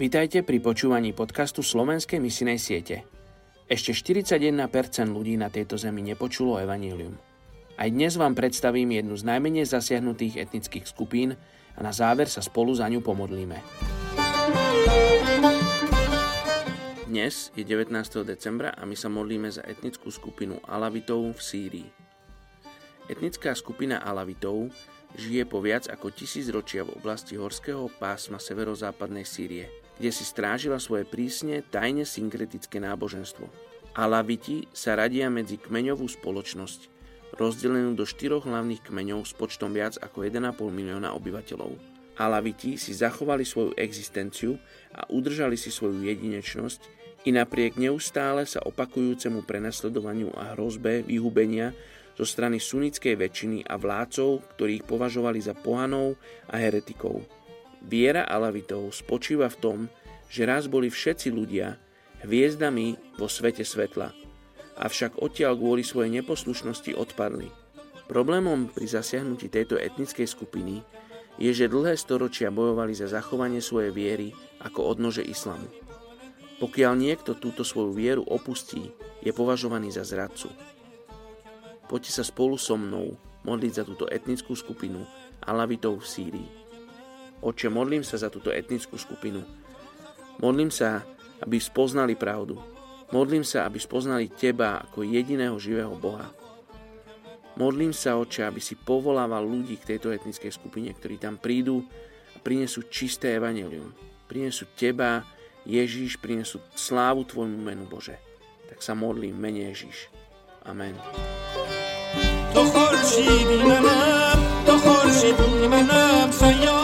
Vítajte pri počúvaní podcastu Slovenskej misinej siete. Ešte 41% ľudí na tejto zemi nepočulo evanílium. Aj dnes vám predstavím jednu z najmenej zasiahnutých etnických skupín a na záver sa spolu za ňu pomodlíme. Dnes je 19. decembra a my sa modlíme za etnickú skupinu Alavitov v Sýrii. Etnická skupina Alavitov žije po viac ako tisíc ročia v oblasti horského pásma severozápadnej Sýrie – kde si strážila svoje prísne, tajne synkretické náboženstvo. Alaviti sa radia medzi kmeňovú spoločnosť, rozdelenú do štyroch hlavných kmeňov s počtom viac ako 1,5 milióna obyvateľov. Alaviti si zachovali svoju existenciu a udržali si svoju jedinečnosť i napriek neustále sa opakujúcemu prenasledovaniu a hrozbe vyhubenia zo strany sunnickej väčšiny a vládcov, ktorých považovali za pohanov a heretikov. Viera Alavitov spočíva v tom, že raz boli všetci ľudia hviezdami vo svete svetla, avšak odtiaľ kvôli svojej neposlušnosti odpadli. Problémom pri zasiahnutí tejto etnickej skupiny je, že dlhé storočia bojovali za zachovanie svojej viery ako odnože islamu. Pokiaľ niekto túto svoju vieru opustí, je považovaný za zradcu. Poďte sa spolu so mnou modliť za túto etnickú skupinu Alavitov v Sýrii. Oče, modlím sa za túto etnickú skupinu. Modlím sa, aby spoznali pravdu. Modlím sa, aby spoznali Teba ako jediného živého Boha. Modlím sa, Oče, aby si povolával ľudí k tejto etnickej skupine, ktorí tam prídu a prinesú čisté evanelium. Prinesú Teba, Ježíš, prinesú slávu Tvojmu menu, Bože. Tak sa modlím, mene Ježíš. Amen. تو خورشیدی منم تو خورشیدی منم سیاد